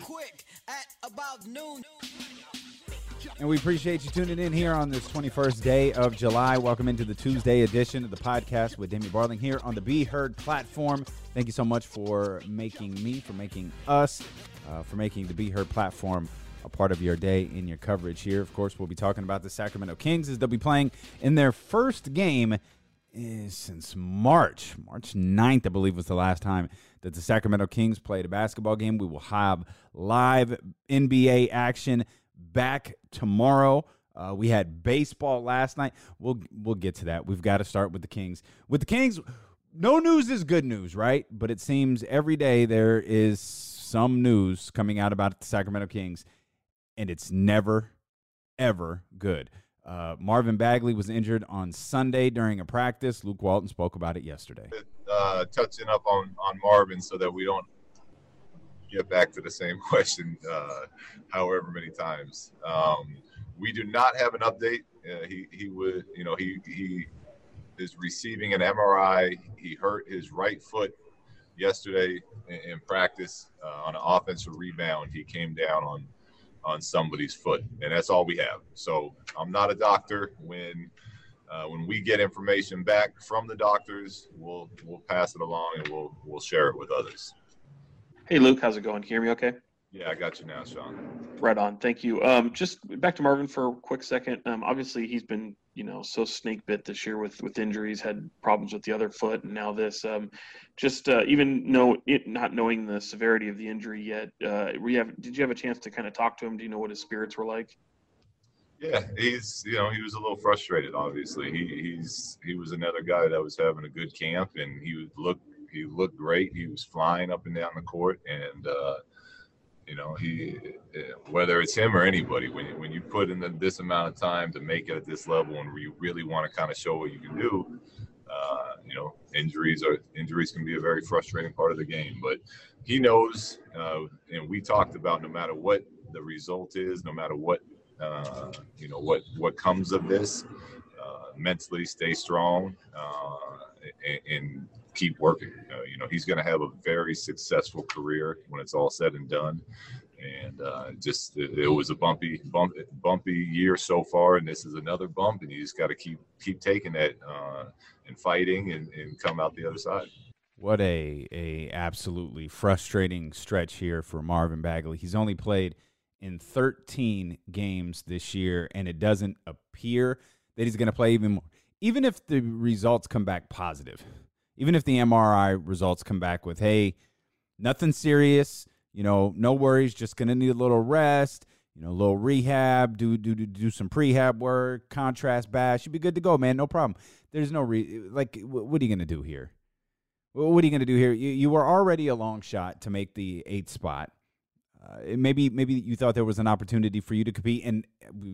quick at about noon. And we appreciate you tuning in here on this 21st day of July. Welcome into the Tuesday edition of the podcast with Damien Barling here on the Be Heard platform. Thank you so much for making me, for making us, uh, for making the Be Heard platform a part of your day in your coverage here. Of course, we'll be talking about the Sacramento Kings as they'll be playing in their first game is since March. March 9th, I believe, was the last time that the Sacramento Kings played a basketball game. We will have live NBA action back tomorrow. Uh, we had baseball last night. We'll we'll get to that. We've got to start with the Kings. With the Kings, no news is good news, right? But it seems every day there is some news coming out about the Sacramento Kings, and it's never, ever good. Uh, Marvin Bagley was injured on Sunday during a practice. Luke Walton spoke about it yesterday. Uh, touching up on, on Marvin so that we don't get back to the same question uh, however many times. Um, we do not have an update. Uh, he, he would, you know, he, he is receiving an MRI. He hurt his right foot yesterday in, in practice uh, on an offensive rebound. He came down on – on somebody's foot, and that's all we have. So I'm not a doctor. When uh, when we get information back from the doctors, we'll we'll pass it along and we'll we'll share it with others. Hey Luke, how's it going? Can you hear me okay? Yeah, I got you now, Sean. Right on. Thank you. Um, just back to Marvin for a quick second. Um, obviously, he's been you know so snake bit this year with with injuries, had problems with the other foot, and now this. Um, just uh, even know it, not knowing the severity of the injury yet. Uh, we have. Did you have a chance to kind of talk to him? Do you know what his spirits were like? Yeah, he's you know he was a little frustrated. Obviously, he he's he was another guy that was having a good camp, and he looked he looked great. He was flying up and down the court, and uh, you know, he whether it's him or anybody, when you, when you put in the, this amount of time to make it at this level, and you really want to kind of show what you can do, uh, you know, injuries are injuries can be a very frustrating part of the game. But he knows, uh, and we talked about no matter what the result is, no matter what uh, you know what what comes of this, uh, mentally stay strong uh, and, and keep working. Uh, you know, he's going to have a very successful career when it's all said and done. And uh, just it, it, was a bumpy, bump, bumpy year so far, and this is another bump, and you just got to keep keep taking that uh, and fighting and, and come out the other side. What a a absolutely frustrating stretch here for Marvin Bagley. He's only played in 13 games this year, and it doesn't appear that he's going to play even more. Even if the results come back positive, even if the MRI results come back with, hey, nothing serious, you know, no worries, just gonna need a little rest, you know, a little rehab, do do do, do some prehab work, contrast bath, you'd be good to go, man, no problem. There's no re like, what are you gonna do here? What are you gonna do here? You you were already a long shot to make the eighth spot. Uh, maybe maybe you thought there was an opportunity for you to compete, and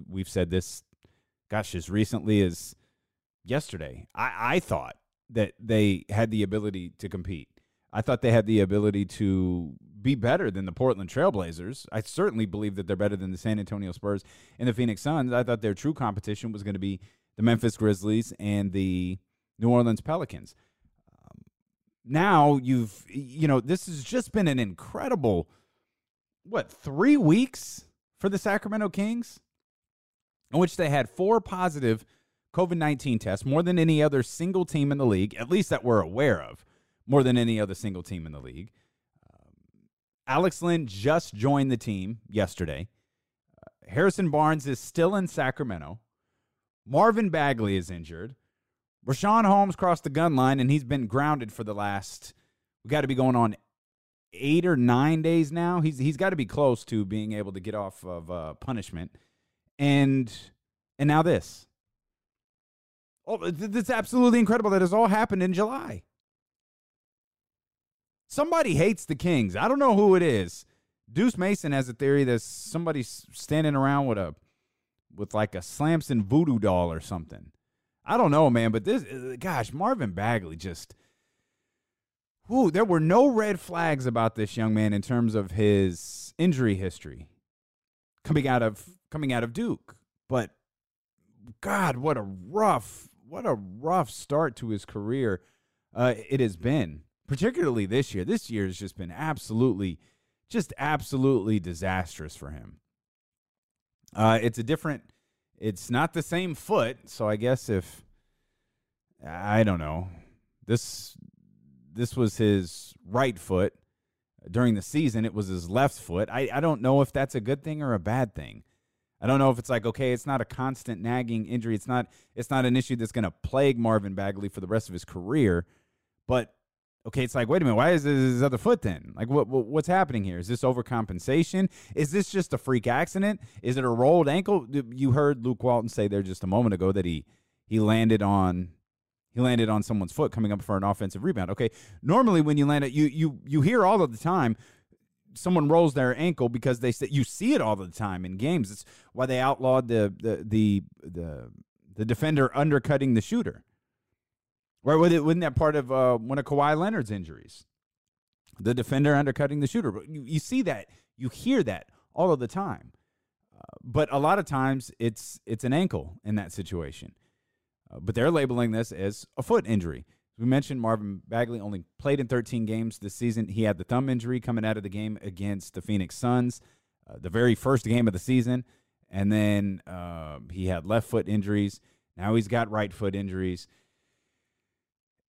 we've said this, gosh, as recently as yesterday. I I thought that they had the ability to compete. I thought they had the ability to be better than the Portland Trailblazers. I certainly believe that they're better than the San Antonio Spurs and the Phoenix Suns. I thought their true competition was going to be the Memphis Grizzlies and the New Orleans Pelicans. Um, now you've, you know, this has just been an incredible, what, three weeks for the Sacramento Kings, in which they had four positive COVID 19 tests, more than any other single team in the league, at least that we're aware of, more than any other single team in the league. Um, Alex Len just joined the team yesterday. Uh, Harrison Barnes is still in Sacramento. Marvin Bagley is injured. Richaun Holmes crossed the gun line and he's been grounded for the last, we got to be going on eight or nine days now. He's he's got to be close to being able to get off of uh, punishment, and and now this. Oh, it's absolutely incredible that has all happened in July. Somebody hates the Kings. I don't know who it is. Deuce Mason has a theory that somebody's standing around with a with like a Slamson voodoo doll or something. I don't know, man, but this uh, gosh, Marvin Bagley just Ooh, there were no red flags about this young man in terms of his injury history coming out of coming out of Duke. But God, what a rough what a rough start to his career uh, it has been, particularly this year. This year has just been absolutely just absolutely disastrous for him. Uh, it's a different, it's not the same foot. So I guess if, I don't know, this this was his right foot during the season. It was his left foot. I, I don't know if that's a good thing or a bad thing. I don't know if it's like okay, it's not a constant nagging injury. It's not it's not an issue that's going to plague Marvin Bagley for the rest of his career. But okay, it's like wait a minute, why is this his other foot then? Like what, what what's happening here? Is this overcompensation? Is this just a freak accident? Is it a rolled ankle? You heard Luke Walton say there just a moment ago that he he landed on he landed on someone's foot coming up for an offensive rebound. Okay, normally when you land it, you you you hear all of the time someone rolls their ankle because they say you see it all the time in games. It's why they outlawed the the the the, the defender undercutting the shooter. Right? Wasn't that part of uh, one of Kawhi Leonard's injuries? The defender undercutting the shooter. You, you see that, you hear that all of the time. Uh, but a lot of times it's it's an ankle in that situation. Uh, but they're labeling this as a foot injury. We mentioned Marvin Bagley only played in 13 games this season. He had the thumb injury coming out of the game against the Phoenix Suns, uh, the very first game of the season. And then uh, he had left foot injuries. Now he's got right foot injuries.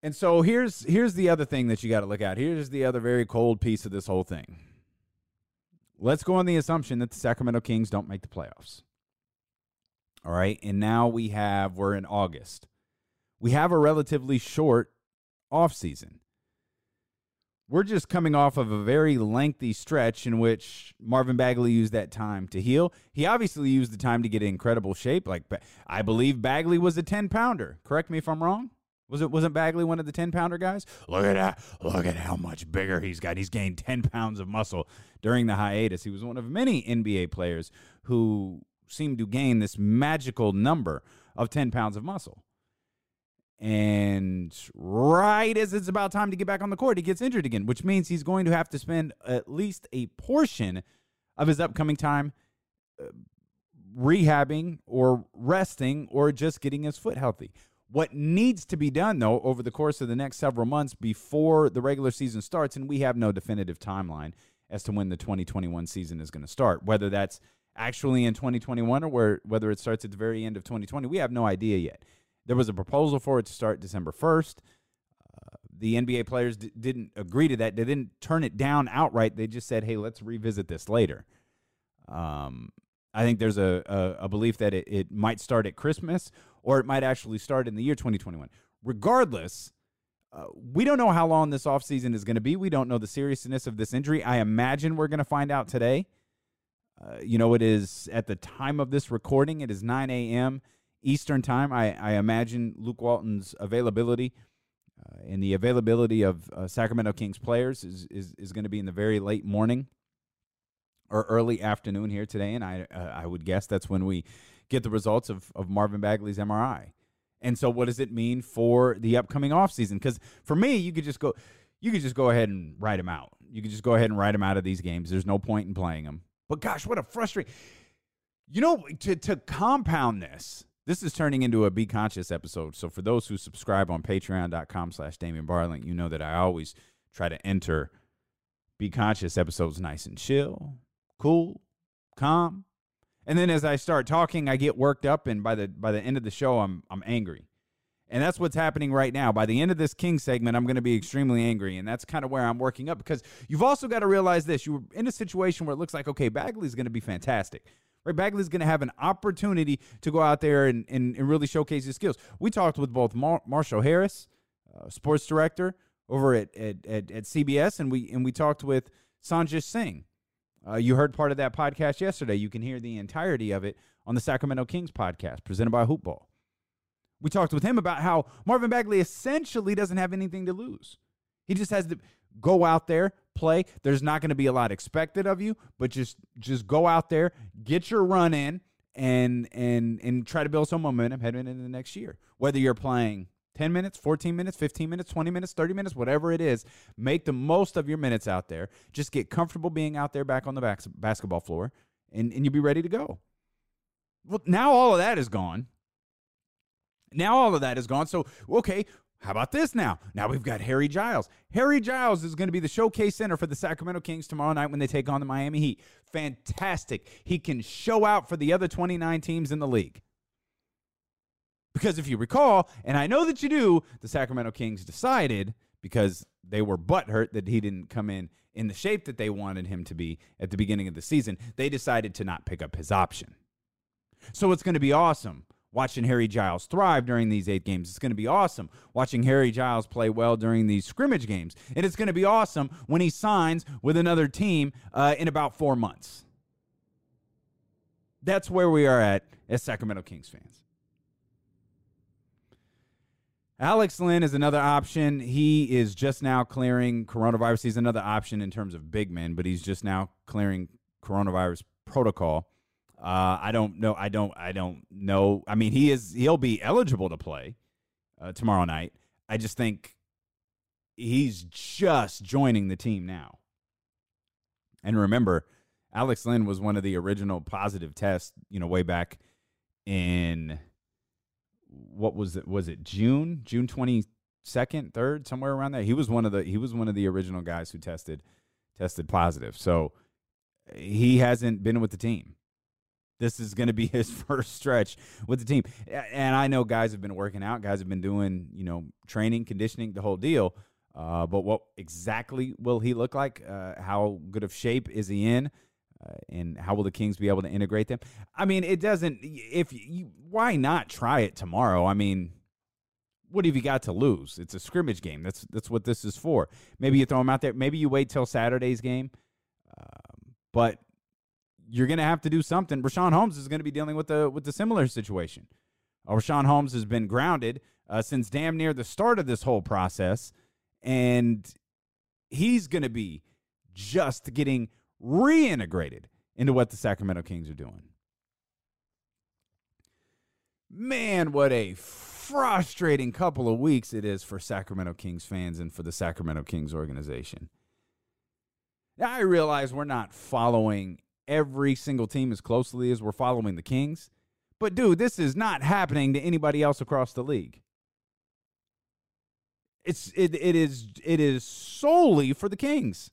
And so here's here's the other thing that you got to look at. Here's the other very cold piece of this whole thing. Let's go on the assumption that the Sacramento Kings don't make the playoffs. All right. And now we have, we're in August. We have a relatively short off season. We're just coming off of a very lengthy stretch in which Marvin Bagley used that time to heal. He obviously used the time to get in incredible shape. Like I believe Bagley was a 10 pounder. Correct me if I'm wrong. Was it wasn't Bagley one of the 10 pounder guys? Look at that. Look at how much bigger he's got. He's gained 10 pounds of muscle during the hiatus. He was one of many NBA players who seemed to gain this magical number of 10 pounds of muscle. And right as it's about time to get back on the court, he gets injured again, which means he's going to have to spend at least a portion of his upcoming time uh, rehabbing or resting or just getting his foot healthy. What needs to be done, though, over the course of the next several months before the regular season starts, and we have no definitive timeline as to when the 2021 season is going to start, whether that's actually in 2021 or where, whether it starts at the very end of 2020. We have no idea yet. There was a proposal for it to start December 1st. Uh, the NBA players d- didn't agree to that. They didn't turn it down outright. They just said, hey, let's revisit this later. Um, I think there's a, a, a belief that it, it might start at Christmas or it might actually start in the year 2021. Regardless, uh, we don't know how long this offseason is going to be. We don't know the seriousness of this injury. I imagine we're going to find out today. Uh, you know, it is at the time of this recording, it is 9 a.m. Eastern time. I, I imagine Luke Walton's availability uh, and the availability of uh, Sacramento Kings players is, is, is going to be in the very late morning or early afternoon here today. And I, uh, I would guess that's when we get the results of, of Marvin Bagley's MRI. And so, what does it mean for the upcoming offseason? Because for me, you could just go, you could just go ahead and write him out. You could just go ahead and write him out of these games. There's no point in playing him. But gosh, what a frustrating. You know, to to compound this, this is turning into a Be Conscious episode. So for those who subscribe on patreon.com slash Damien Barling, you know that I always try to enter Be Conscious episodes nice and chill, cool, calm. And then as I start talking, I get worked up, and by the by the end of the show, I'm I'm angry. And that's what's happening right now. By the end of this King segment, I'm going to be extremely angry. And that's kind of where I'm working up because you've also got to realize this. You're in a situation where it looks like, okay, Bagley's going to be fantastic. Right? Bagley's going to have an opportunity to go out there and, and, and really showcase his skills. We talked with both Mar- Marshall Harris, uh, sports director over at, at, at, at, CBS, and we, and we talked with Sanjay Singh. Uh, you heard part of that podcast yesterday. You can hear the entirety of it on the Sacramento Kings podcast presented by Hoopball. We talked with him about how Marvin Bagley essentially doesn't have anything to lose. He just has to go out there, play. There's not going to be a lot expected of you, but just just go out there, get your run in and and and try to build some momentum heading into the next year. Whether you're playing 10 minutes, 14 minutes, 15 minutes, 20 minutes, 30 minutes, whatever it is, make the most of your minutes out there. Just get comfortable being out there back on the back, basketball floor and, and you'll be ready to go. Well, now all of that is gone. Now all of that is gone. So, okay, How about this now? Now we've got Harry Giles. Harry Giles is going to be the showcase center for the Sacramento Kings tomorrow night when they take on the Miami Heat. Fantastic. He can show out for the other 29 teams in the league. Because if you recall, and I know that you do, the Sacramento Kings decided because they were butthurt that he didn't come in in the shape that they wanted him to be at the beginning of the season, they decided to not pick up his option. So it's going to be awesome watching Harry Giles thrive during these eight games. It's going to be awesome watching Harry Giles play well during these scrimmage games. And it's going to be awesome when he signs with another team uh, in about four months. That's where we are at as Sacramento Kings fans. Alex Len is another option. He is just now clearing coronavirus. He's another option in terms of big men, but he's just now clearing coronavirus protocol. Uh, I don't know. I don't. I don't know. I mean, he is. He'll be eligible to play uh, tomorrow night. I just think he's just joining the team now. And remember, Alex Len was one of the original positive tests. You know, way back in what was it? Was it June? June twenty second, third, somewhere around there. He was one of the he was one of the original guys who tested tested positive. So he hasn't been with the team. This is going to be his first stretch with the team. And I know guys have been working out, guys have been doing, you know, training, conditioning, the whole deal. Uh, but what exactly will he look like? Uh, how good of shape is he in? Uh, and how will the Kings be able to integrate them? I mean, it doesn't. If you, why not try it tomorrow? I mean, what have you got to lose? It's a scrimmage game. That's that's what this is for. Maybe you throw him out there. Maybe you wait till Saturday's game. Um, but you're going to have to do something. Richaun Holmes is going to be dealing with the with the similar situation. Uh, Richaun Holmes has been grounded uh, since damn near the start of this whole process, and he's going to be just getting reintegrated into what the Sacramento Kings are doing. Man, what a frustrating couple of weeks it is for Sacramento Kings fans and for the Sacramento Kings organization. Now, I realize we're not following every single team as closely as we're following the Kings, but dude, this is not happening to anybody else across the league. It's it, it is it is solely for the Kings.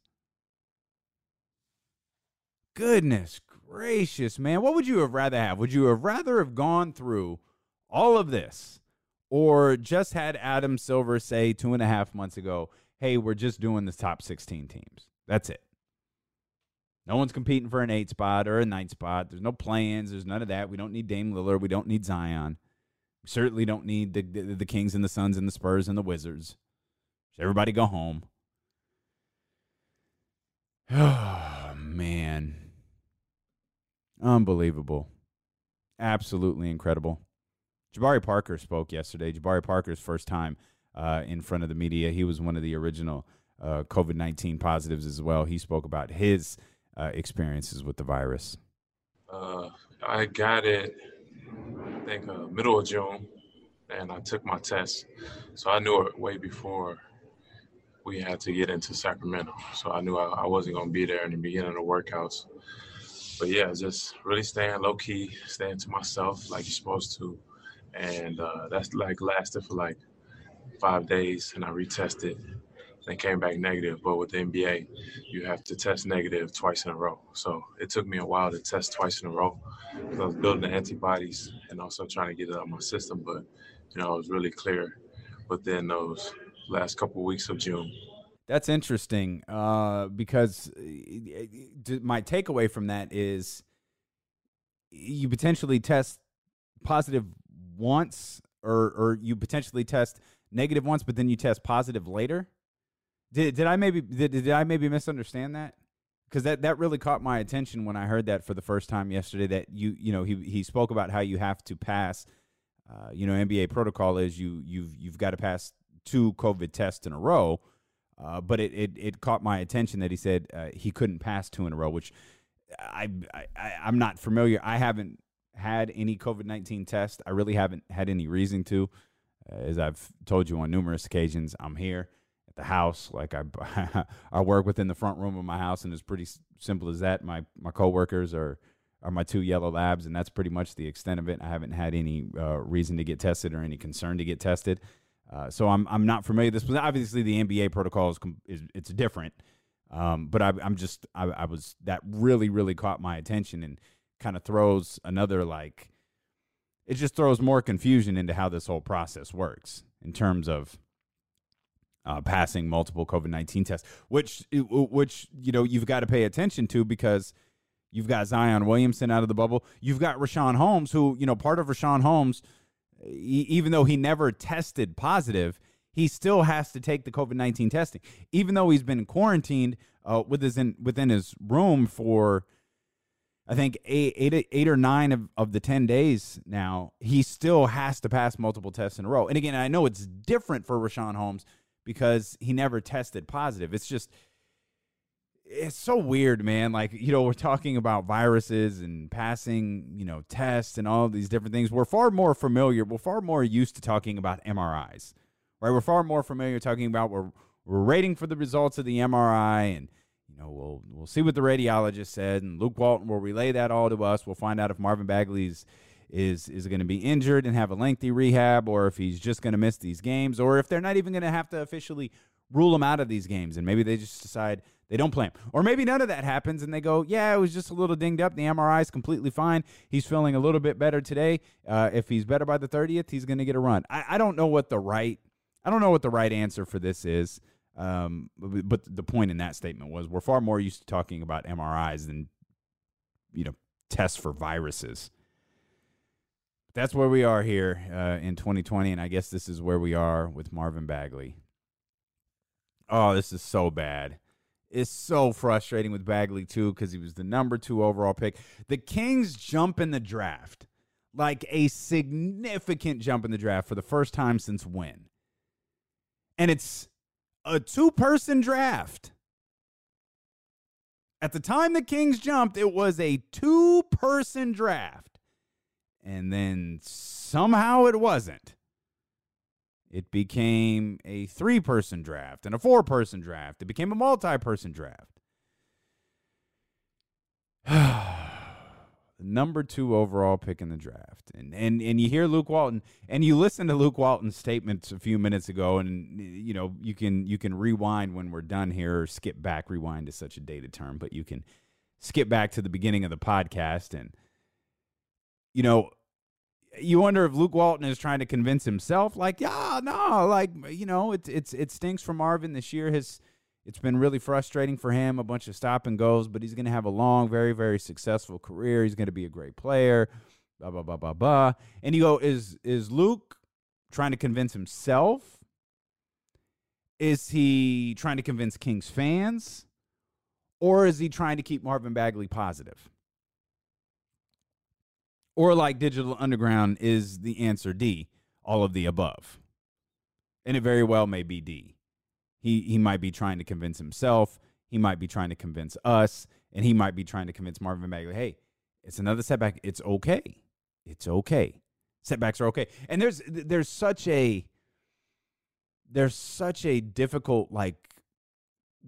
Goodness gracious, man. What would you have rather have? Would you have rather have gone through all of this or just had Adam Silver say two and a half months ago, hey, we're just doing the top 16 teams? That's it. No one's competing for an eight spot or a ninth spot. There's no plans. There's none of that. We don't need Dame Lillard. We don't need Zion. We certainly don't need the, the, the Kings and the Suns and the Spurs and the Wizards. Should everybody go home. Oh, man. Unbelievable. Absolutely incredible. Jabari Parker spoke yesterday. Jabari Parker's first time uh, in front of the media. He was one of the original uh, COVID 19 positives as well. He spoke about his uh, experiences with the virus. Uh, I got it, I think, uh, middle of June, and I took my test. So I knew it way before we had to get into Sacramento. So I knew I, I wasn't going to be there in the beginning of the workouts but yeah, just really staying low key, staying to myself like you're supposed to, and uh, that's like lasted for like five days, and I retested, and came back negative. But with the NBA, you have to test negative twice in a row. So it took me a while to test twice in a row. I was building the antibodies and also trying to get it out of my system, but you know, it was really clear within those last couple of weeks of June. That's interesting uh, because uh, my takeaway from that is you potentially test positive once, or or you potentially test negative once, but then you test positive later. Did did I maybe did, did I maybe misunderstand that? Because that, that really caught my attention when I heard that for the first time yesterday. That you you know he he spoke about how you have to pass. Uh, you know NBA protocol is you you've you've got to pass two COVID tests in a row uh, but it, it, it caught my attention that he said uh, he couldn't pass two in a row, which I, I I'm not familiar. I haven't had any COVID nineteen test. I really haven't had any reason to. Uh, as I've told you on numerous occasions, I'm here the house. Like I I work within the front room of my house, and it's pretty simple as that. My my coworkers are are my two yellow labs, and that's pretty much the extent of it. I haven't had any uh, reason to get tested or any concern to get tested. Uh, so I'm I'm not familiar with this, but obviously the NBA protocol is, is it's different. Um, but I, I'm just I, I was that really really caught my attention and kind of throws another like it just throws more confusion into how this whole process works in terms of uh, passing multiple COVID nineteen tests, which which you know you've got to pay attention to because you've got Zion Williamson out of the bubble, you've got Richaun Holmes, who you know part of Richaun Holmes, even though he never tested positive, he still has to take the COVID nineteen testing, even though he's been quarantined uh, with his in, within his room for. I think eight, eight, eight or nine of, of the 10 days now, he still has to pass multiple tests in a row. And again, I know it's different for Richaun Holmes because he never tested positive. It's just it's so weird, man. Like, you know, we're talking about viruses and passing, you know, tests and all these different things. We're far more familiar, we're far more used to talking about MRIs. Right? We're far more familiar talking about we're we're waiting for the results of the MRI and you know, we'll we'll see what the radiologist said and Luke Walton will relay that all to us. We'll find out if Marvin Bagley's is is going to be injured and have a lengthy rehab, or if he's just going to miss these games, or if they're not even going to have to officially rule him out of these games, and maybe they just decide they don't play him, or maybe none of that happens, and they go, yeah, it was just a little dinged up. The MRI is completely fine. He's feeling a little bit better today. Uh, if he's better by the thirtieth, he's going to get a run. I, I don't know what the right I don't know what the right answer for this is. Um, but, but the point in that statement was we're far more used to talking about MRIs than you know tests for viruses that's where we are here uh, in 2020, and I guess this is where we are with Marvin Bagley. Oh, this is so bad. It's so frustrating with Bagley too because he was the number two overall pick. The Kings jump in the draft, like a significant jump in the draft for the first time since when? And it's a two-person draft. At the time the Kings jumped, it was a two-person draft and then somehow it wasn't. It became a three person draft and a four person draft. It became a multi person draft. Number two overall pick in the draft. And, and and you hear Luke Walton and you listen to Luke Walton's statements a few minutes ago, and you know, you can you can rewind when we're done here or skip back. Rewind is such a dated term, but you can skip back to the beginning of the podcast and you know, you wonder if Luke Walton is trying to convince himself, like, yeah, no, like, you know, it's it's it stinks for Marvin this year. His it's been really frustrating for him, a bunch of stop and goes, but he's going to have a long, very, very successful career. He's going to be a great player. Blah blah blah blah blah. And you go, is is Luke trying to convince himself? Is he trying to convince Kings fans? Or is he trying to keep Marvin Bagley positive? Or like Digital Underground is the answer D, all of the above. And it very well may be D. He he might be trying to convince himself, he might be trying to convince us, and he might be trying to convince Marvin Bagley, hey, it's another setback. It's okay. It's okay. Setbacks are okay. And there's there's such a there's such a difficult like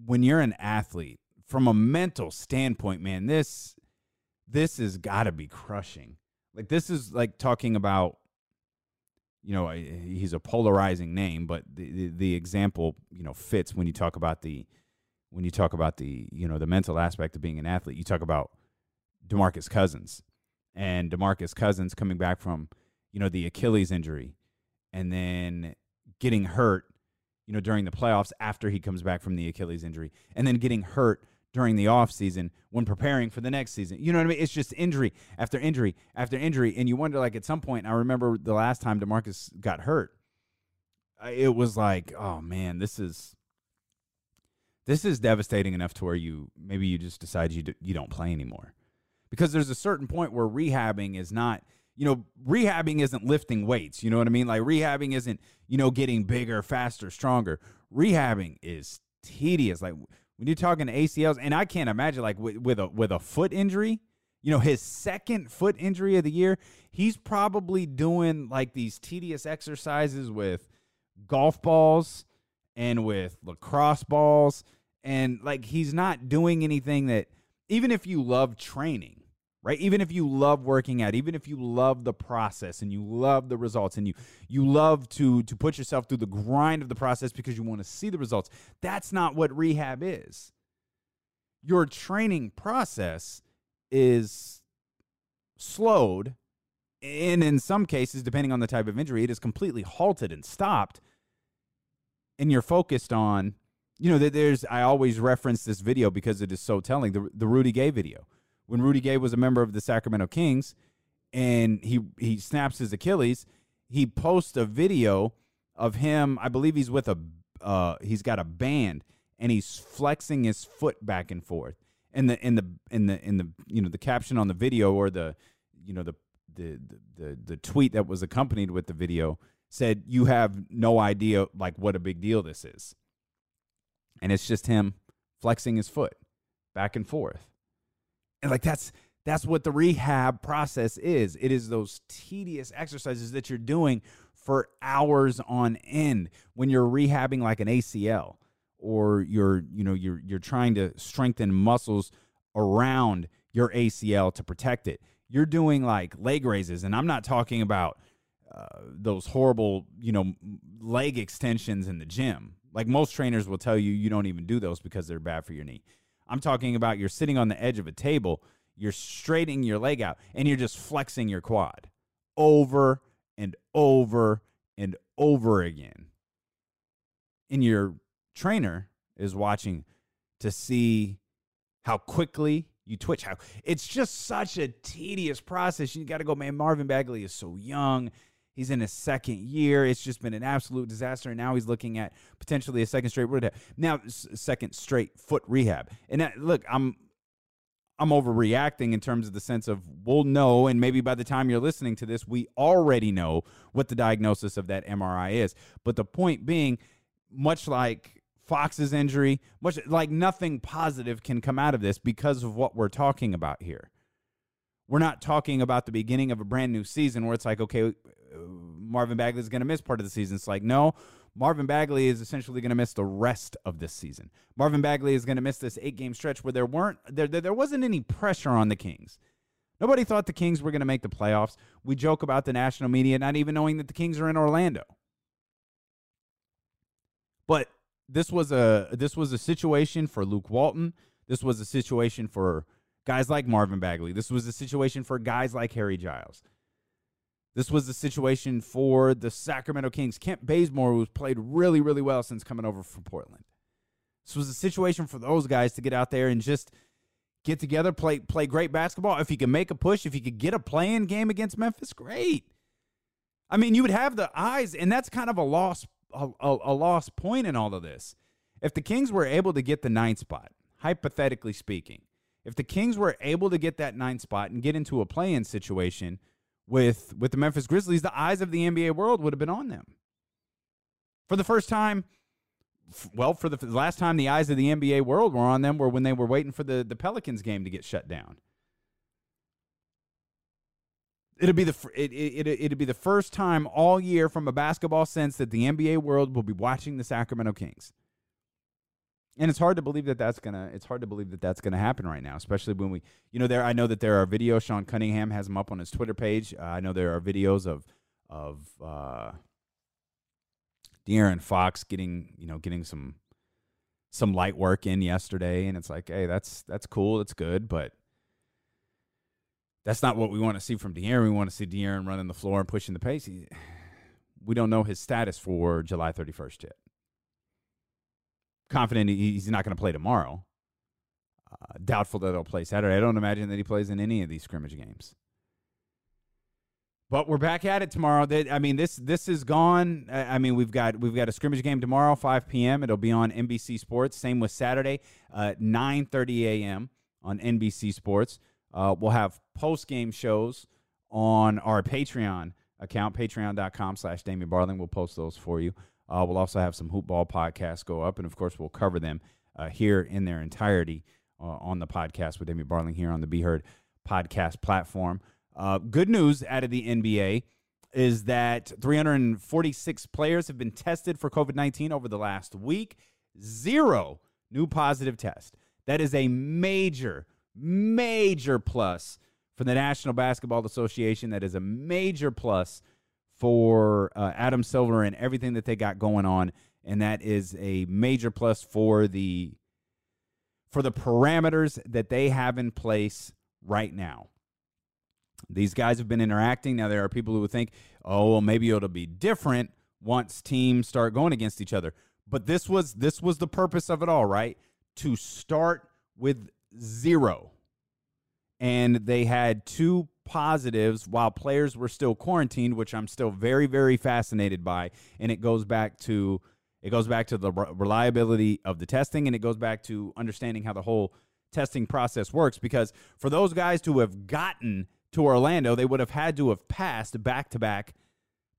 when you're an athlete from a mental standpoint, man, this this has got to be crushing like this is like talking about you know he's a polarizing name but the, the, the example you know fits when you talk about the when you talk about the you know the mental aspect of being an athlete. You talk about DeMarcus Cousins and DeMarcus Cousins coming back from you know the Achilles injury and then getting hurt you know during the playoffs after he comes back from the Achilles injury and then getting hurt during the offseason when preparing for the next season. You know what I mean? It's just injury after injury after injury. And you wonder, like, at some point, I remember the last time DeMarcus got hurt, it was like, oh man, this is. This is devastating enough to where you maybe you just decide you do, you don't play anymore, because there's a certain point where rehabbing is not you know, rehabbing isn't lifting weights. You know what I mean? Like rehabbing isn't, you know, getting bigger, faster, stronger. Rehabbing is tedious. Like when you're talking ACLs, and I can't imagine like with, with a with a foot injury, you know, his second foot injury of the year, he's probably doing like these tedious exercises with golf balls and with lacrosse balls, and like he's not doing anything that even if you love training, right? Even if you love working out, even if you love the process and you love the results and you you love to to put yourself through the grind of the process because you want to see the results. That's not what rehab is. Your training process is slowed and in some cases depending on the type of injury it is completely halted and stopped and you're focused on you know there's i always reference this video because it is so telling the, the rudy gay video when rudy gay was a member of the sacramento kings and he he snaps his achilles he posts a video of him i believe he's with a uh, he's got a band and he's flexing his foot back and forth. And the in the in the in the you know the caption on the video or the you know the the the the tweet that was accompanied with the video said you have no idea like what a big deal this is. And it's just him flexing his foot back and forth and like that's that's what the rehab process is it is those tedious exercises that you're doing for hours on end when you're rehabbing like an ACL or you're you know you're you're trying to strengthen muscles around your ACL to protect it you're doing like leg raises and I'm not talking about uh, those horrible, you know, leg extensions in the gym. Like most trainers will tell you, you don't even do those because they're bad for your knee. I'm talking about you're sitting on the edge of a table, you're straightening your leg out, and you're just flexing your quad over and over and over again. And your trainer is watching to see how quickly you twitch, how it's just such a tedious process. You got to go, man. Marvin Bagley is so young. He's in his second year. It's just been an absolute disaster. And now he's looking at potentially a second straight rehab. Now, second straight foot rehab. And that, look, I'm I'm overreacting in terms of the sense of we'll know, and maybe by the time you're listening to this, we already know what the diagnosis of that MRI is. But the point being, much like Fox's injury, much like nothing positive can come out of this because of what we're talking about here. We're not talking about the beginning of a brand new season where it's like, okay, uh, Marvin Bagley is going to miss part of the season. It's like, no, Marvin Bagley is essentially going to miss the rest of this season. Marvin Bagley is going to miss this eight game stretch where there weren't there, there, there wasn't any pressure on the Kings. Nobody thought the Kings were going to make the playoffs. We joke about the national media not even knowing that the Kings are in Orlando. But this was a this was a situation for Luke Walton. This was a situation for guys like Marvin Bagley. This was a situation for guys like Harry Giles. This was the situation for the Sacramento Kings. Kent Bazemore, who's played really, really well since coming over from Portland. This was a situation for those guys to get out there and just get together, play play great basketball. If you could make a push, if you could get a play-in game against Memphis, great. I mean, you would have the eyes, and that's kind of a lost a, a, a lost point in all of this. If the Kings were able to get the ninth spot, hypothetically speaking, if the Kings were able to get that ninth spot and get into a play-in situation with with the Memphis Grizzlies, the eyes of the NBA world would have been on them. For the first time, well, for the last time the eyes of the NBA world were on them were when they were waiting for the, the Pelicans game to get shut down. It'll be the it, it, it, it'll be the first time all year from a basketball sense that the NBA world will be watching the Sacramento Kings and it's hard to believe that that's gonna it's hard to believe that that's gonna happen right now especially when we you know there i know that there are videos sean cunningham has them up on his twitter page. Uh, i know there are videos of of uh De'Aaron Fox getting you know getting some some light work in yesterday. And it's like hey that's that's cool. That's good. But that's not what we want to see from De'Aaron. We want to see De'Aaron running the floor and pushing the pace. He, we don't know his status for July 31st yet confident he's not going to play tomorrow. Uh, doubtful that he'll play Saturday. I don't imagine that he plays in any of these scrimmage games. But we're back at it tomorrow. I mean, this this is gone. I mean, we've got we've got a scrimmage game tomorrow, 5 p.m. It'll be on NBC Sports. Same with Saturday, uh, 9:30 a.m. on NBC Sports. Uh, we'll have post game shows on our Patreon account, patreon.com/slash Damien Barling. We'll post those for you. Uh, we'll also have some hoopball podcasts go up, and of course, we'll cover them uh, here in their entirety uh, on the podcast with Damien Barling here on the Be Heard podcast platform. Uh, good news out of the NBA is that 346 players have been tested for COVID 19 over the last week. Zero new positive tests. That is a major, major plus from the National Basketball Association that is a major plus for uh, Adam Silver and everything that they got going on, and that is a major plus for the for the parameters that they have in place right now. These guys have been interacting. Now there are people who think, "Oh, well, maybe it'll be different once teams start going against each other." But this was this was the purpose of it all, right? To start with zero. And they had two positives while players were still quarantined, which I'm still very, very fascinated by. And it goes back to it goes back to the reliability of the testing, and it goes back to understanding how the whole testing process works. Because for those guys to have gotten to Orlando, they would have had to have passed back to back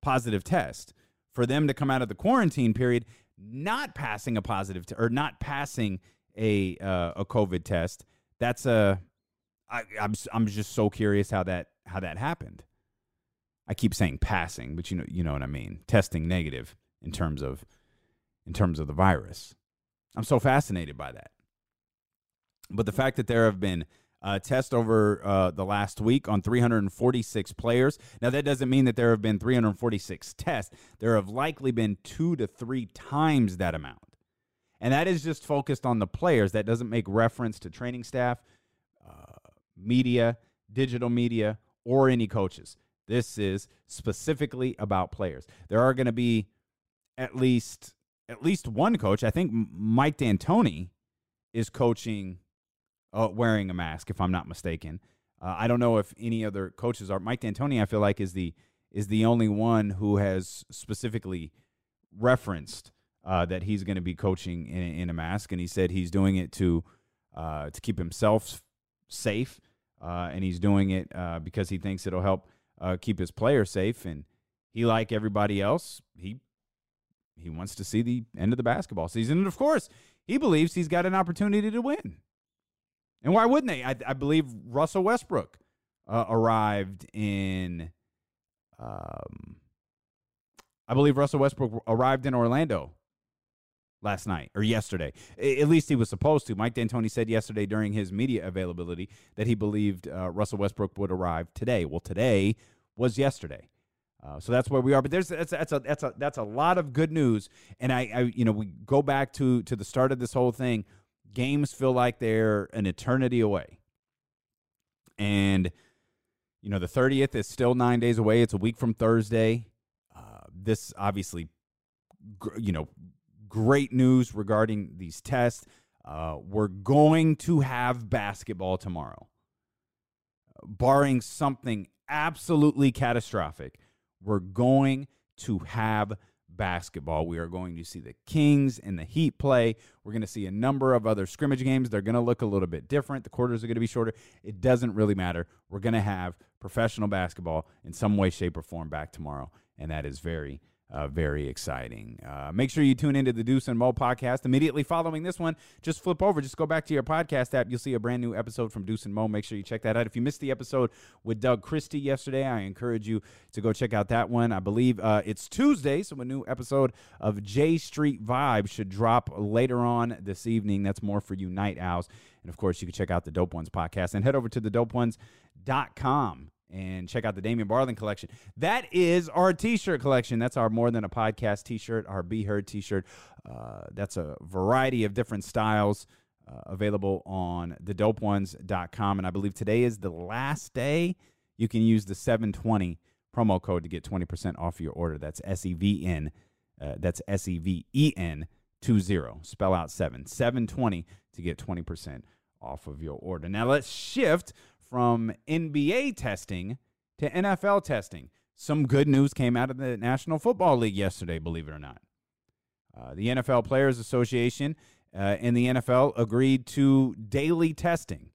positive test. For them to come out of the quarantine period not passing a positive t- or not passing a uh, a COVID test, that's a I, I'm I'm just so curious how that how that happened. I keep saying passing, but you know you know what I mean. Testing negative in terms of in terms of the virus. I'm so fascinated by that. But the fact that there have been uh, tests over uh, the last week on 346 players. Now, that doesn't mean that there have been 346 tests. There have likely been two to three times that amount. And that is just focused on the players. That doesn't make reference to training staff, media, digital media, or any coaches. This is specifically about players. There are going to be at least at least one coach. I think Mike D'Antoni is coaching uh, wearing a mask, if I'm not mistaken. Uh, I don't know if any other coaches are. Mike D'Antoni, I feel like, is the is the only one who has specifically referenced uh, that he's going to be coaching in, in, a mask, and he said he's doing it to uh, to keep himself safe, uh, and he's doing it uh, because he thinks it'll help keep his players safe. And he, like everybody else, he he wants to see the end of the basketball season, and of course, he believes he's got an opportunity to win. And why wouldn't they? I, I believe Russell Westbrook uh, arrived in. Um, I believe Russell Westbrook arrived in Orlando last night or yesterday. At least he was supposed to. Mike D'Antoni said yesterday during his media availability that he believed uh, Russell Westbrook would arrive today. Well, today was yesterday. Uh, so that's where we are. But there's that's, that's a that's a that's a lot of good news. And I, I you know we go back to to the start of this whole thing games feel like they're an eternity away. And, you know, the 30th is still nine days away. It's a week from Thursday. Uh, this obviously, you know, great news regarding these tests. Uh, we're going to have basketball tomorrow. Barring something absolutely catastrophic, we're going to have basketball. We are going to see the Kings and the Heat play. We're going to see a number of other scrimmage games. They're going to look a little bit different. The quarters are going to be shorter. It doesn't really matter. We're going to have professional basketball in some way, shape, or form back tomorrow. And that is very, uh, very exciting. Uh, make sure you tune into the Deuce and Mo podcast immediately following this one. Just flip over, just go back to your podcast app. You'll see a brand new episode from Deuce and Mo. Make sure you check that out. If you missed the episode with Doug Christie yesterday, I encourage you to go check out that one. I believe uh, it's Tuesday, so a new episode of J Street Vibe should drop later on this evening. That's more for you night owls. And of course, you can check out the Dope Ones podcast and head over to the dopeones.com and check out the Damien Barling collection. That is our t-shirt collection. That's our More Than a Podcast t-shirt, our Be Heard t-shirt. Uh, that's a variety of different styles uh, available on thedopeones.com. And I believe today is the last day you can use the 720 promo code to get 20% off your order. That's S-E-V-N. Uh, that's S-E-V-E-N 20. Spell out 7. 720 to get 20% off of your order. Now let's shift from NBA testing to NFL testing. Some good news came out of the National Football League yesterday, believe it or not. Uh, the NFL Players Association uh, and the NFL agreed to daily testing.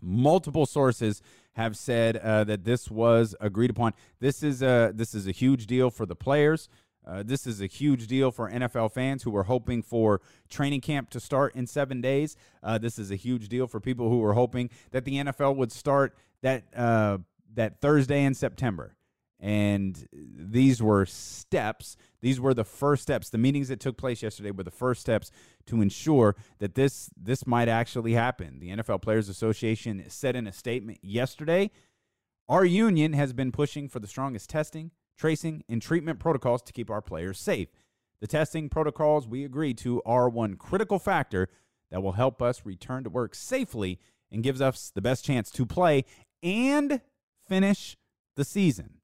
Multiple sources have said uh, that this was agreed upon. This is a this is a huge deal for the players. Uh, this is a huge deal for NFL fans who were hoping for training camp to start in seven days. Uh, this is a huge deal for people who were hoping that the NFL would start that uh, that Thursday in September. And these were steps. These were the first steps. The meetings that took place yesterday were the first steps to ensure that this this might actually happen. The NFL Players Association said in a statement yesterday, our union has been pushing for the strongest testing, tracing, and treatment protocols to keep our players safe. The testing protocols we agreed to are one critical factor that will help us return to work safely and gives us the best chance to play and finish the season.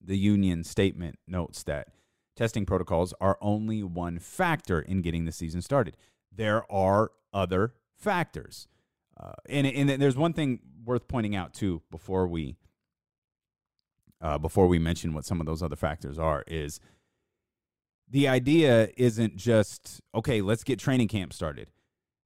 The union statement notes that testing protocols are only one factor in getting the season started. There are other factors. Uh, and, and there's one thing worth pointing out too before we uh, before we mention what some of those other factors are is the idea isn't just okay let's get training camp started.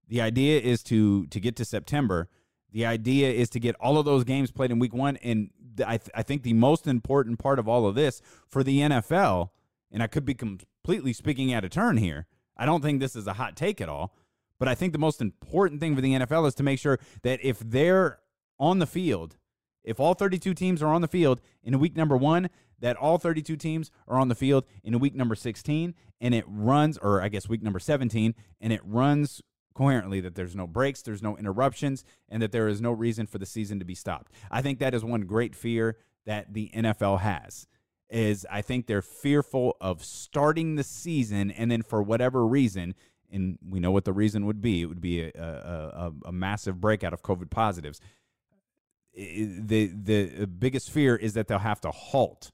The idea is to to get to september. The idea is to get all of those games played in week one. And I, th- I think the most important part of all of this for the nfl and i could be completely speaking out of turn here i don't think this is a hot take at all but i think the most important thing for the nfl is to make sure that if they're on the field if all 32 teams are on the field in week number one that all 32 teams are on the field in week number 16 and it runs, or I guess week number 17, and it runs coherently that there's no breaks, there's no interruptions, and that there is no reason for the season to be stopped. I think that is one great fear that the NFL has. Is I think they're fearful of starting the season and then for whatever reason, and we know what the reason would be, it would be a, a, a, a massive breakout of COVID positives. The the biggest fear is that they'll have to halt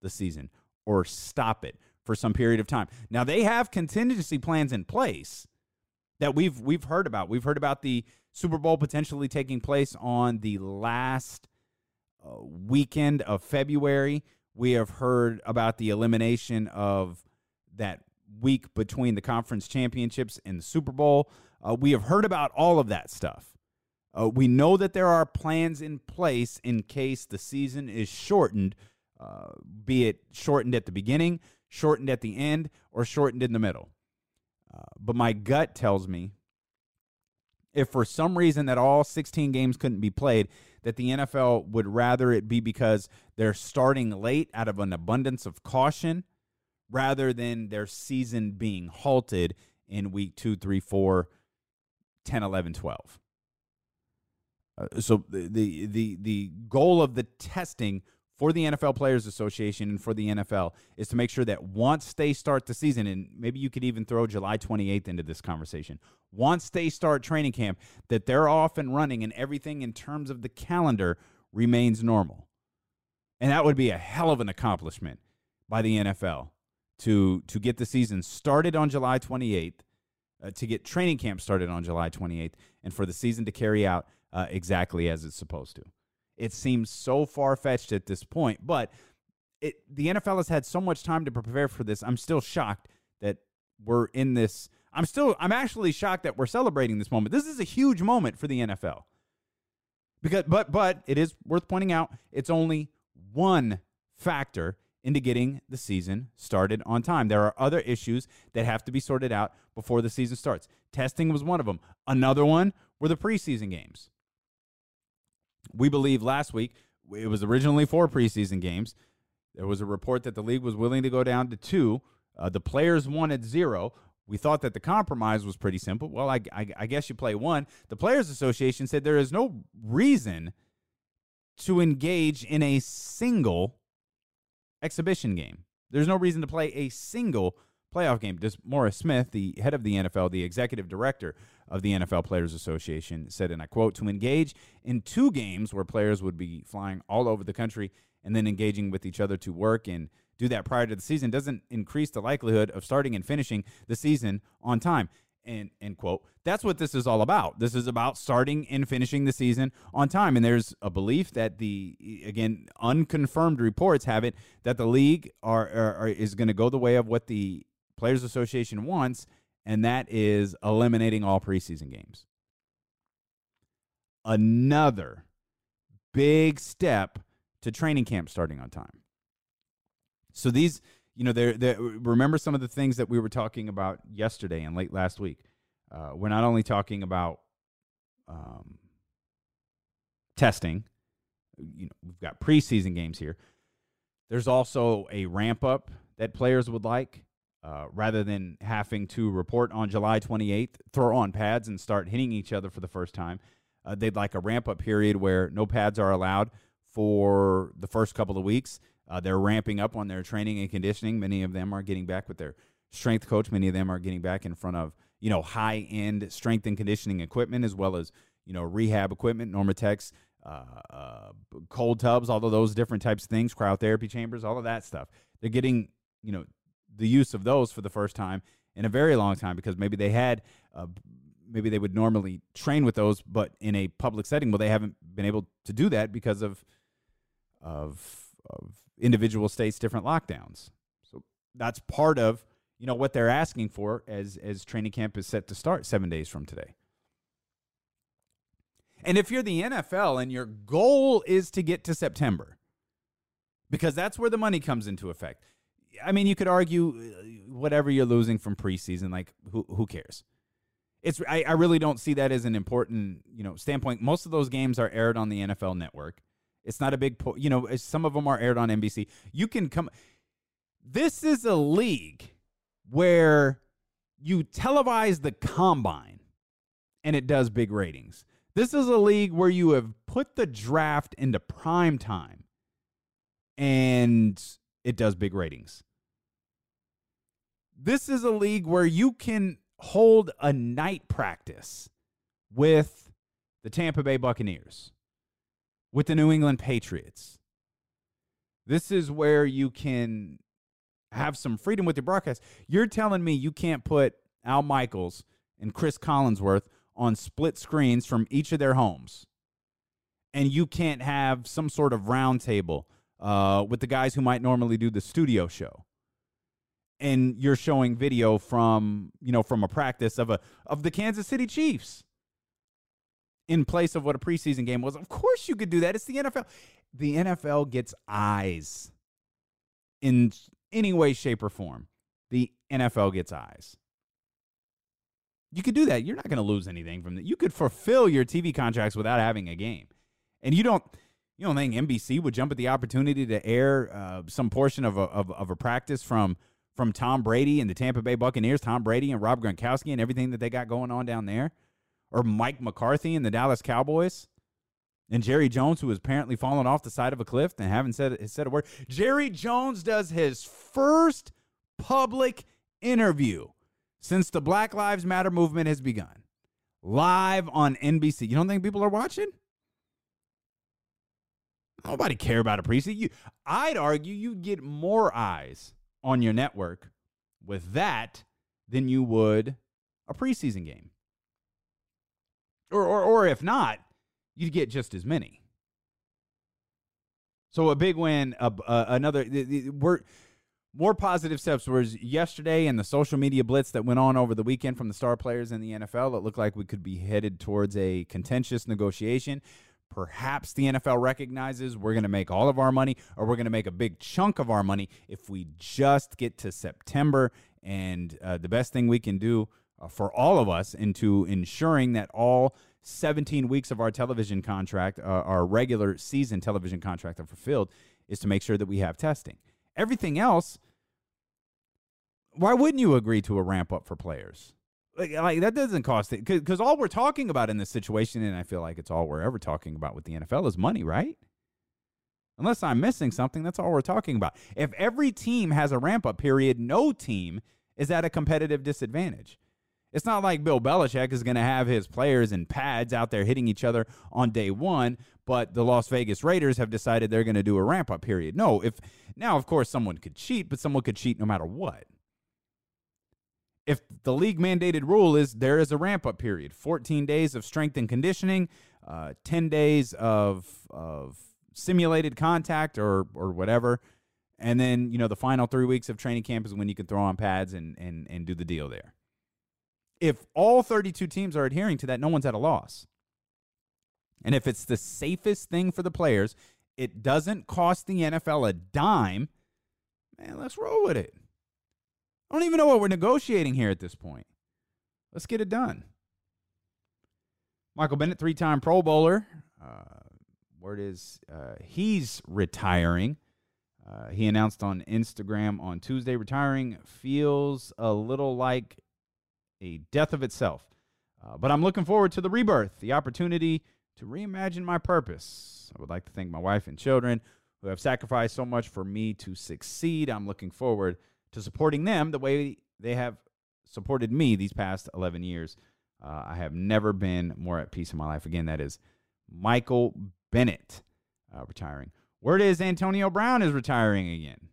the season or stop it for some period of time. Now they have contingency plans in place that we've we've heard about. We've heard about the Super Bowl potentially taking place on the last uh, weekend of February. We have heard about the elimination of that week between the conference championships and the Super Bowl. Uh, we have heard about all of that stuff. Uh, we know that there are plans in place in case the season is shortened uh, be it shortened at the beginning, shortened at the end, or shortened in the middle. Uh, but my gut tells me if for some reason that all 16 games couldn't be played, that the NFL would rather it be because they're starting late out of an abundance of caution rather than their season being halted in week 2, 3, 4, 10, 11, 12. Uh, so the, the the the goal of the testing for the NFL Players Association and for the NFL is to make sure that once they start the season, and maybe you could even throw July 28th into this conversation, once they start training camp, that they're off and running and everything in terms of the calendar remains normal. And that would be a hell of an accomplishment by the NFL to, to get the season started on July 28th, uh, to get training camp started on July 28th, and for the season to carry out uh, exactly as it's supposed to. It seems so far fetched at this point, but it, the NFL has had so much time to prepare for this. I'm still shocked that we're in this. I'm still, I'm actually shocked that we're celebrating this moment. This is a huge moment for the NFL. Because, but, but it is worth pointing out it's only one factor into getting the season started on time. There are other issues that have to be sorted out before the season starts. Testing was one of them. Another one were the preseason games we believe last week it was originally four preseason games. There was a report that the league was willing to go down to two. Uh, the players wanted zero. We thought that the compromise was pretty simple. Well, I, I, I guess you play one. The Players Association said there is no reason to engage in a single exhibition game. There's no reason to play a single playoff game. DeMaurice Smith, the head of the NFL, the executive director of the NFL Players Association, said, and I quote, to engage in two games where players would be flying all over the country and then engaging with each other to work and do that prior to the season doesn't increase the likelihood of starting and finishing the season on time. And end quote. That's what this is all about. This is about starting and finishing the season on time. And there's a belief that the again unconfirmed reports have it that the league are, are, are is going to go the way of what the Players Association wants, and that is eliminating all preseason games. Another big step to training camp starting on time. So these, you know, they remember some of the things that we were talking about yesterday and late last week. Uh, we're not only talking about um, testing. You know, we've got preseason games here. There's also a ramp up that players would like uh, rather than having to report on July 28th, throw on pads and start hitting each other for the first time. Uh, they'd like a ramp up period where no pads are allowed for the first couple of weeks. Uh, they're ramping up on their training and conditioning. Many of them are getting back with their strength coach. Many of them are getting back in front of you know high end strength and conditioning equipment as well as you know rehab equipment, NormaTecs, uh, uh, cold tubs, all of those different types of things, cryotherapy chambers, all of that stuff. They're getting you know the use of those for the first time in a very long time because maybe they had uh, maybe they would normally train with those but in a public setting well they haven't been able to do that because of of of individual states different lockdowns. So that's part of you know what they're asking for as as training camp is set to start 7 days from today. And if you're the NFL and your goal is to get to September because that's where the money comes into effect I mean, you could argue uh, whatever you're losing from preseason, like who who cares? It's I, I really don't see that as an important you know standpoint. Most of those games are aired on the NFL Network. It's not a big po- you know. Some of them are aired on NBC. You can come. This is a league where you televise the combine, and it does big ratings. This is a league where you have put the draft into prime time, and it does big ratings. This is a league where you can hold a night practice with the Tampa Bay Buccaneers, with the New England Patriots. This is where you can have some freedom with your broadcast. You're telling me you can't put Al Michaels and Chris Collinsworth on split screens from each of their homes. And you can't have some sort of roundtable uh, with the guys who might normally do the studio show and you're showing video from you know from a practice of a of the Kansas City Chiefs in place of what a preseason game was. Of course you could do that. It's the NFL. The NFL gets eyes in any way shape or form. The NFL gets eyes. You could do that. You're not going to lose anything from that. You could fulfill your TV contracts without having a game. And you don't you don't think NBC would jump at the opportunity to air uh, some portion of a, of, of a practice from from Tom Brady and the Tampa Bay Buccaneers, Tom Brady and Rob Gronkowski and everything that they got going on down there, or Mike McCarthy and the Dallas Cowboys, and Jerry Jones, who has apparently fallen off the side of a cliff and haven't said said a word. Jerry Jones does his first public interview since the Black Lives Matter movement has begun, live on NBC. You don't think people are watching? Nobody care about a preseason. You, I'd argue you get more eyes on your network with that than you would a preseason game. Or, or, or if not, you'd get just as many. So a big win, uh, uh, another. We're more positive steps was yesterday and the social media blitz that went on over the weekend from the star players in the NFL. It looked like we could be headed towards a contentious negotiation perhaps the NFL recognizes we're going to make all of our money or we're going to make a big chunk of our money if we just get to September. And uh, the best thing we can do uh, for all of us into ensuring that all 17 weeks of our television contract, uh, our regular season television contract, are fulfilled is to make sure that we have testing. Everything else, why wouldn't you agree to a ramp up for players? Like, like that doesn't cost it because all we're talking about in this situation, and I feel like it's all we're ever talking about with the NFL is money, right? Unless I'm missing something, that's all we're talking about. If every team has a ramp up period, no team is at a competitive disadvantage. It's not like Bill Belichick is going to have his players in pads out there hitting each other on day one, but the Las Vegas Raiders have decided they're going to do a ramp up period. No, if now, of course, someone could cheat, but someone could cheat no matter what if the league mandated rule is there is a ramp up period 14 days of strength and conditioning uh, 10 days of of simulated contact or or whatever. And then you know the final three weeks of training camp is when you can throw on pads and and and do the deal there. If all 32 teams are adhering to that no one's at a loss. And if it's the safest thing for the players it doesn't cost the nfl a dime man let's roll with it I don't even know what we're negotiating here at this point. Let's get it done. Michael Bennett, three time Pro Bowler. Uh, word is uh, he's retiring. Uh, he announced on Instagram on Tuesday retiring feels a little like a death of itself. Uh, but I'm looking forward to the rebirth, the opportunity to reimagine my purpose. I would like to thank my wife and children who have sacrificed so much for me to succeed. I'm looking forward to supporting them the way they have supported me these past 11 years. Uh, I have never been more at peace in my life. Again, that is Michael Bennett uh, retiring. Word is Antonio Brown is retiring again.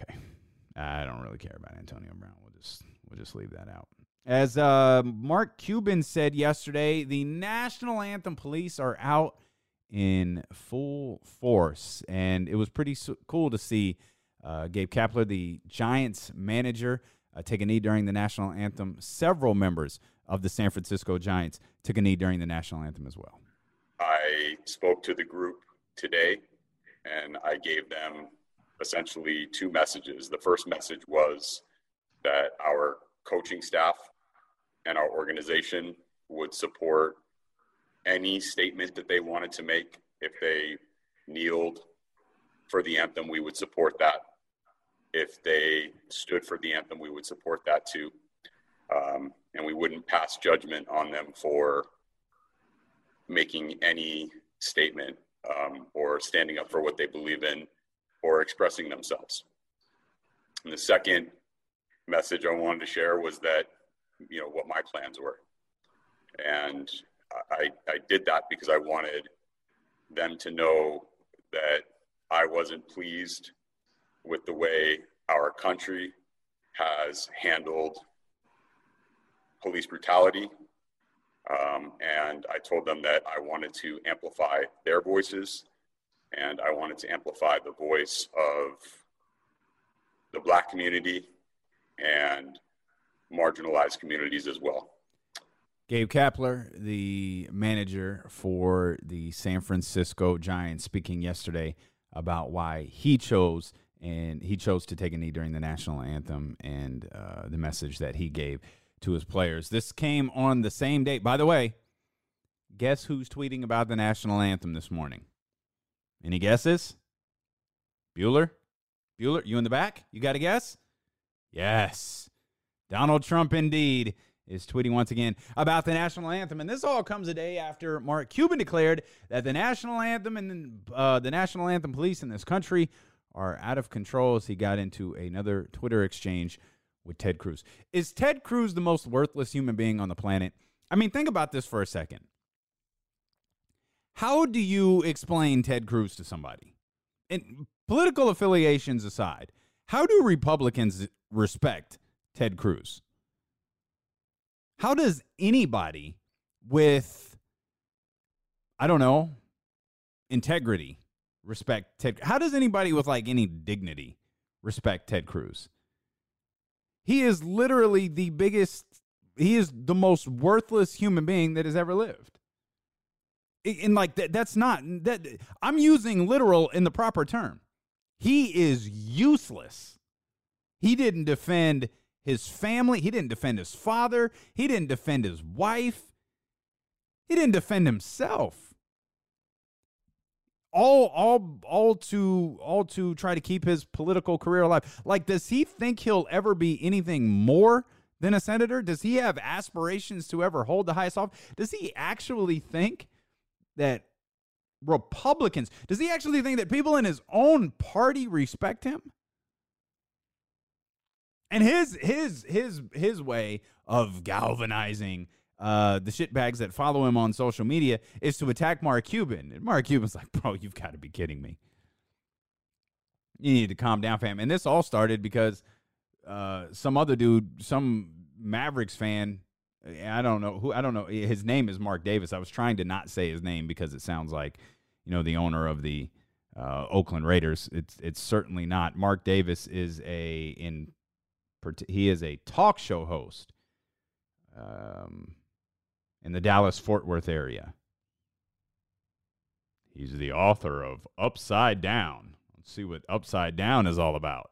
Okay. I don't really care about Antonio Brown. We'll just we'll just leave that out. As uh, Mark Cuban said yesterday, the national anthem police are out in full force, and it was pretty so- cool to see uh, Gabe Kapler, the Giants manager, uh, take a knee during the national anthem. Several members of the San Francisco Giants took a knee during the national anthem as well. I spoke to the group today, and I gave them essentially two messages. The first message was that our coaching staff and our organization would support any statement that they wanted to make. If they kneeled for the anthem, we would support that. If they stood for the anthem, we would support that too. Um, and we wouldn't pass judgment on them for making any statement um, or standing up for what they believe in or expressing themselves. And the second message I wanted to share was that, you know, what my plans were. And I, I did that because I wanted them to know that I wasn't pleased with the way our country has handled police brutality. Um, and I told them that I wanted to amplify their voices and I wanted to amplify the voice of the black community and marginalized communities as well. Gabe Kapler, the manager for the San Francisco Giants, speaking yesterday about why he chose and he chose to take a knee during the national anthem and uh, the message that he gave to his players. This came on the same day. By the way, guess who's tweeting about the national anthem this morning? Any guesses? Bueller? Bueller, you in the back? You got a guess? Yes. Donald Trump, indeed, is tweeting once again about the national anthem. And this all comes a day after Mark Cuban declared that the national anthem and uh, the national anthem police in this country are out of control as he got into another Twitter exchange with Ted Cruz. Is Ted Cruz the most worthless human being on the planet? I mean, think about this for a second. How do you explain Ted Cruz to somebody? And political affiliations aside, how do Republicans respect Ted Cruz? How does anybody with, I don't know, integrity respect Ted? How does anybody with like any dignity respect Ted Cruz? He is literally the biggest, he is the most worthless human being that has ever lived. And like that, that's not that I'm using literal in the proper term. He is useless. He didn't defend his family. He didn't defend his father. He didn't defend his wife. He didn't defend himself. All, all, all to, all to try to keep his political career alive. Like, does he think he'll ever be anything more than a senator? Does he have aspirations to ever hold the highest office? Does he actually think that Republicans, does he actually think that people in his own party respect him? And his his his his way of galvanizing uh, the shitbags that follow him on social media is to attack Mark Cuban. And Mark Cuban's like, bro, you've got to be kidding me. You need to calm down, fam. And this all started because uh, some other dude, some Mavericks fan, I don't know who, I don't know. His name is Mark Davis. I was trying to not say his name because it sounds like, you know, the owner of the uh, Oakland Raiders. It's it's certainly not. Mark Davis is a in he is a talk show host um, in the Dallas Fort Worth area. He's the author of Upside Down. Let's see what Upside Down is all about.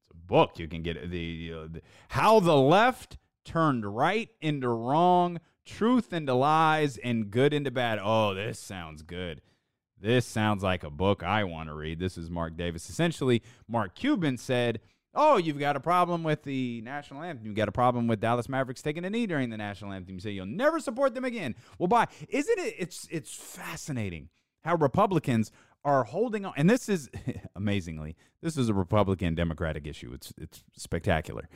It's a book you can get. The, uh, the How the Left Turned Right into Wrong, Truth into Lies, and Good into Bad. Oh, this sounds good. This sounds like a book I want to read. This is Mark Davis. Essentially, Mark Cuban said, Oh, you've got a problem with the national anthem. You've got a problem with Dallas Mavericks taking a knee during the national anthem. You say you'll never support them again. Well, bye. Isn't it? It's it's fascinating how Republicans are holding on. And this is amazingly, this is a Republican Democratic issue. It's it's spectacular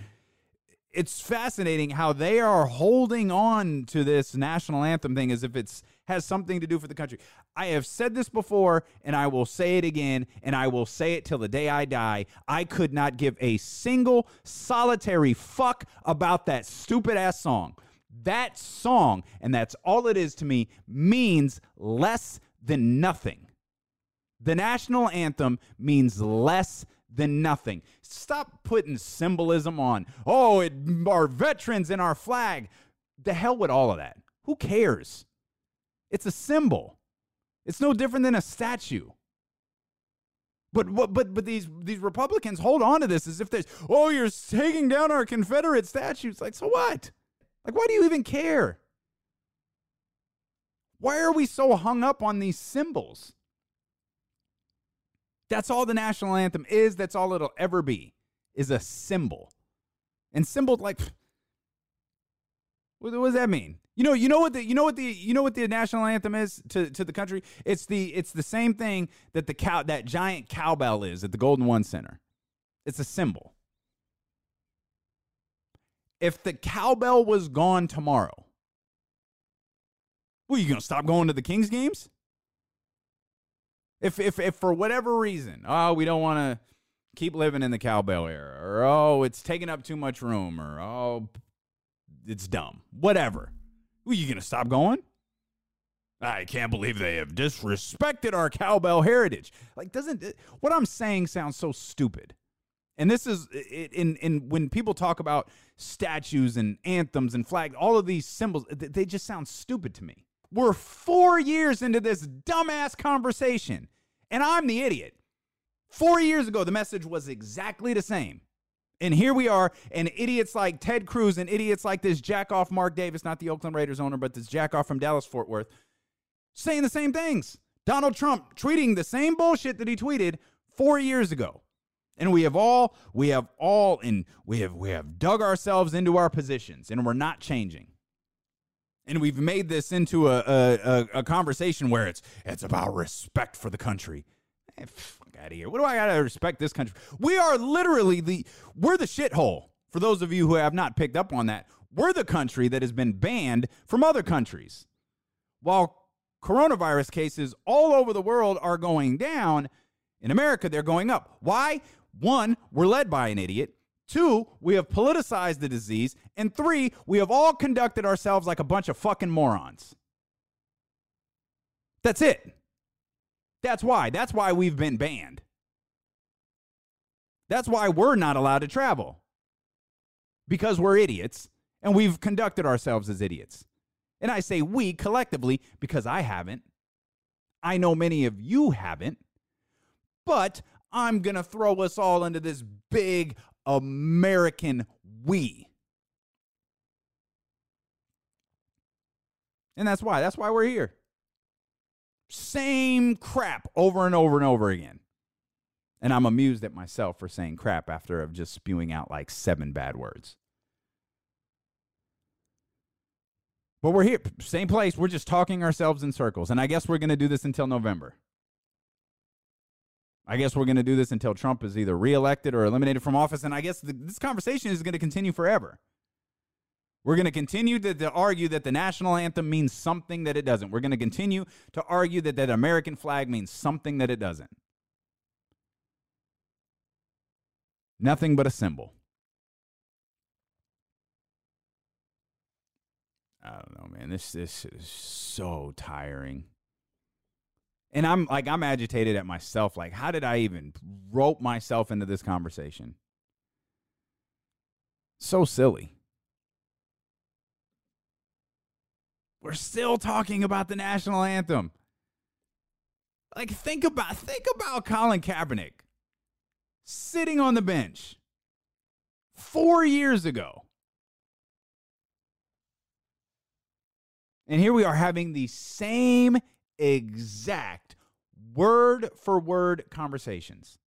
it's fascinating how they are holding on to this national anthem thing as if it's has something to do for the country. I have said this before and I will say it again and I will say it till the day I die. I could not give a single solitary fuck about that stupid ass song. That song, and that's all it is to me, means less than nothing. The national anthem means less than nothing. Stop putting symbolism on, oh, it, our veterans and our flag. The hell with all of that. Who cares? It's a symbol. It's no different than a statue. But but but but these these Republicans hold on to this as if there's oh you're taking down our Confederate statues. Like so what? Like why do you even care? Why are we so hung up on these symbols? That's all the national anthem is. That's all it'll ever be, is a symbol. And symbols like, what, does that mean? You know, you know what the you know what the you know what the national anthem is to, to the country. It's the it's the same thing that the cow that giant cowbell is at the Golden One Center. It's a symbol. If the cowbell was gone tomorrow, well, you gonna stop going to the Kings games? If if if for whatever reason, oh, we don't want to keep living in the cowbell era, or oh, it's taking up too much room, or oh, it's dumb. Whatever. Are you gonna stop going? I can't believe they have disrespected our cowbell heritage. Like, doesn't what I'm saying sounds so stupid? And this is in in when people talk about statues and anthems and flags, all of these symbols, they just sound stupid to me. We're four years into this dumbass conversation, and I'm the idiot. Four years ago, the message was exactly the same. And here we are, and idiots like Ted Cruz and idiots like this jackoff Mark Davis, not the Oakland Raiders owner, but this jackoff from Dallas Fort Worth, saying the same things. Donald Trump tweeting the same bullshit that he tweeted four years ago. And we have all, we have all, and we have we have dug ourselves into our positions, and we're not changing and we've made this into a, a, a, conversation where it's it's about respect for the country. Hey, fuck out of here. What do I gotta respect this country? We are literally the we're the shithole. For those of you who have not picked up on that, we're the country that has been banned from other countries. While coronavirus cases all over the world are going down, in America they're going up. Why? One, we're led by an idiot. Two, we have politicized the disease. And three, we have all conducted ourselves like a bunch of fucking morons. That's it. That's why. That's why we've been banned. That's why we're not allowed to travel. Because we're idiots and we've conducted ourselves as idiots. And I say we collectively because I haven't. I know many of you haven't. But I'm going to throw us all into this big American we. And that's why. That's why we're here. Same crap over and over and over again. And I'm amused at myself for saying crap after of just spewing out like seven bad words. But we're here, same place. We're just talking ourselves in circles. And I guess we're going to do this until November. I guess we're going to do this until Trump is either reelected or eliminated from office. And I guess the, this conversation is going to continue forever. We're going to continue to, to, argue that the national anthem means something that it doesn't. We're going to continue to argue that that American flag means something that it doesn't. Nothing but a symbol. I don't know, man. This this is so tiring. And I'm like, I'm agitated at myself. Like, how did I even rope myself into this conversation? So silly. We're still talking about the national anthem. Like, think about think about Colin Kaepernick sitting on the bench four years ago. And here we are having the same exact word for word conversations.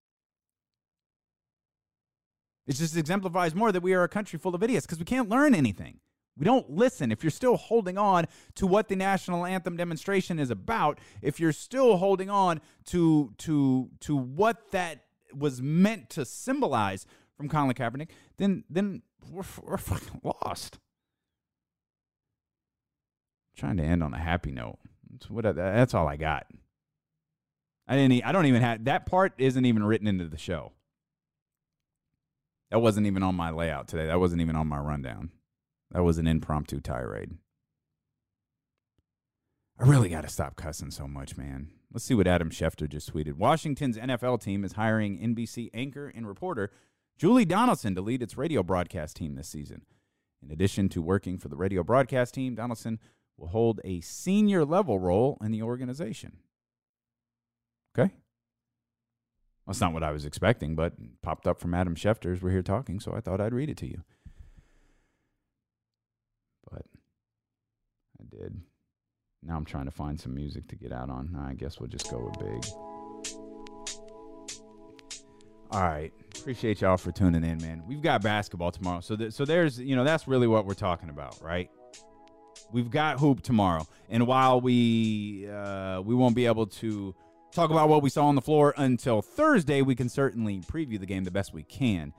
It just exemplifies more that we are a country full of idiots because we can't learn anything. We don't listen. If you're still holding on to what the national anthem demonstration is about, if you're still holding on to to to what that was meant to symbolize from Colin Kaepernick, then then we're, we're fucking lost. I'm trying to end on a happy note. That's what that's all I got. I didn't. I don't even have that part. Isn't even written into the show. That wasn't even on my layout today. That wasn't even on my rundown. That was an impromptu tirade. I really got to stop cussing so much, man. Let's see what Adam Schefter just tweeted. Washington's NFL team is hiring NBC anchor and reporter Julie Donaldson to lead its radio broadcast team this season. In addition to working for the radio broadcast team, Donaldson will hold a senior level role in the organization. Okay. That's not what I was expecting, but popped up from Adam Schefter as we're here talking, so I thought I'd read it to you. But I did. Now I'm trying to find some music to get out on. I guess we'll just go with big. All right. Appreciate y'all for tuning in, man. We've got basketball tomorrow. So th- so there's, you know, that's really what we're talking about, right? We've got hoop tomorrow. And while we uh we won't be able to talk about what we saw on the floor until Thursday, we can certainly preview the game the best we can.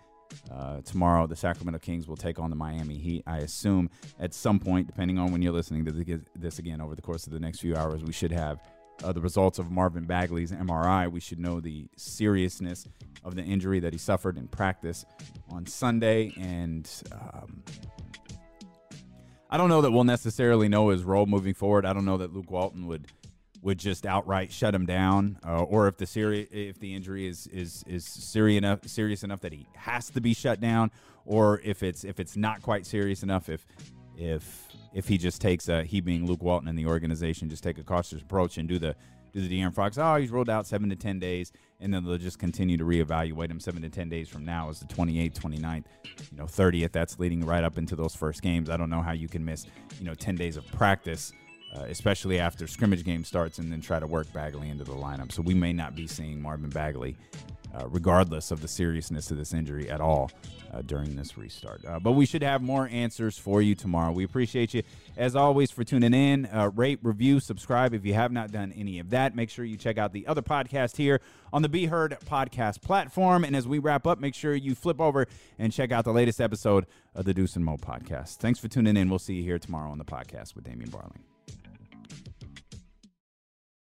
Uh, tomorrow, the Sacramento Kings will take on the Miami Heat. I assume at some point, depending on when you're listening to this again over the course of the next few hours, we should have uh, the results of Marvin Bagley's MRI. We should know the seriousness of the injury that he suffered in practice on Sunday. And um, I don't know that we'll necessarily know his role moving forward. I don't know that Luke Walton would would just outright shut him down, uh, or if the seri- if the injury is is is serious enough serious enough that he has to be shut down, or if it's if it's not quite serious enough, if if if he just takes a he being Luke Walton and the organization just take a cautious approach and do the do the De'Aaron Fox. Oh, he's rolled out seven to ten days, and then they'll just continue to reevaluate him seven to ten days from now is the 28th, 29th, you know, 30th. That's leading right up into those first games. I don't know how you can miss you know 10 days of practice uh, especially after scrimmage game starts, and then try to work Bagley into the lineup. So we may not be seeing Marvin Bagley, uh, regardless of the seriousness of this injury at all, uh, during this restart. Uh, but we should have more answers for you tomorrow. We appreciate you, as always, for tuning in. Uh, rate, review, subscribe if you have not done any of that. Make sure you check out the other podcast here on the Be Heard podcast platform. And as we wrap up, make sure you flip over and check out the latest episode of the Deuce and Mo podcast. Thanks for tuning in. We'll see you here tomorrow on the podcast with Damien Barling.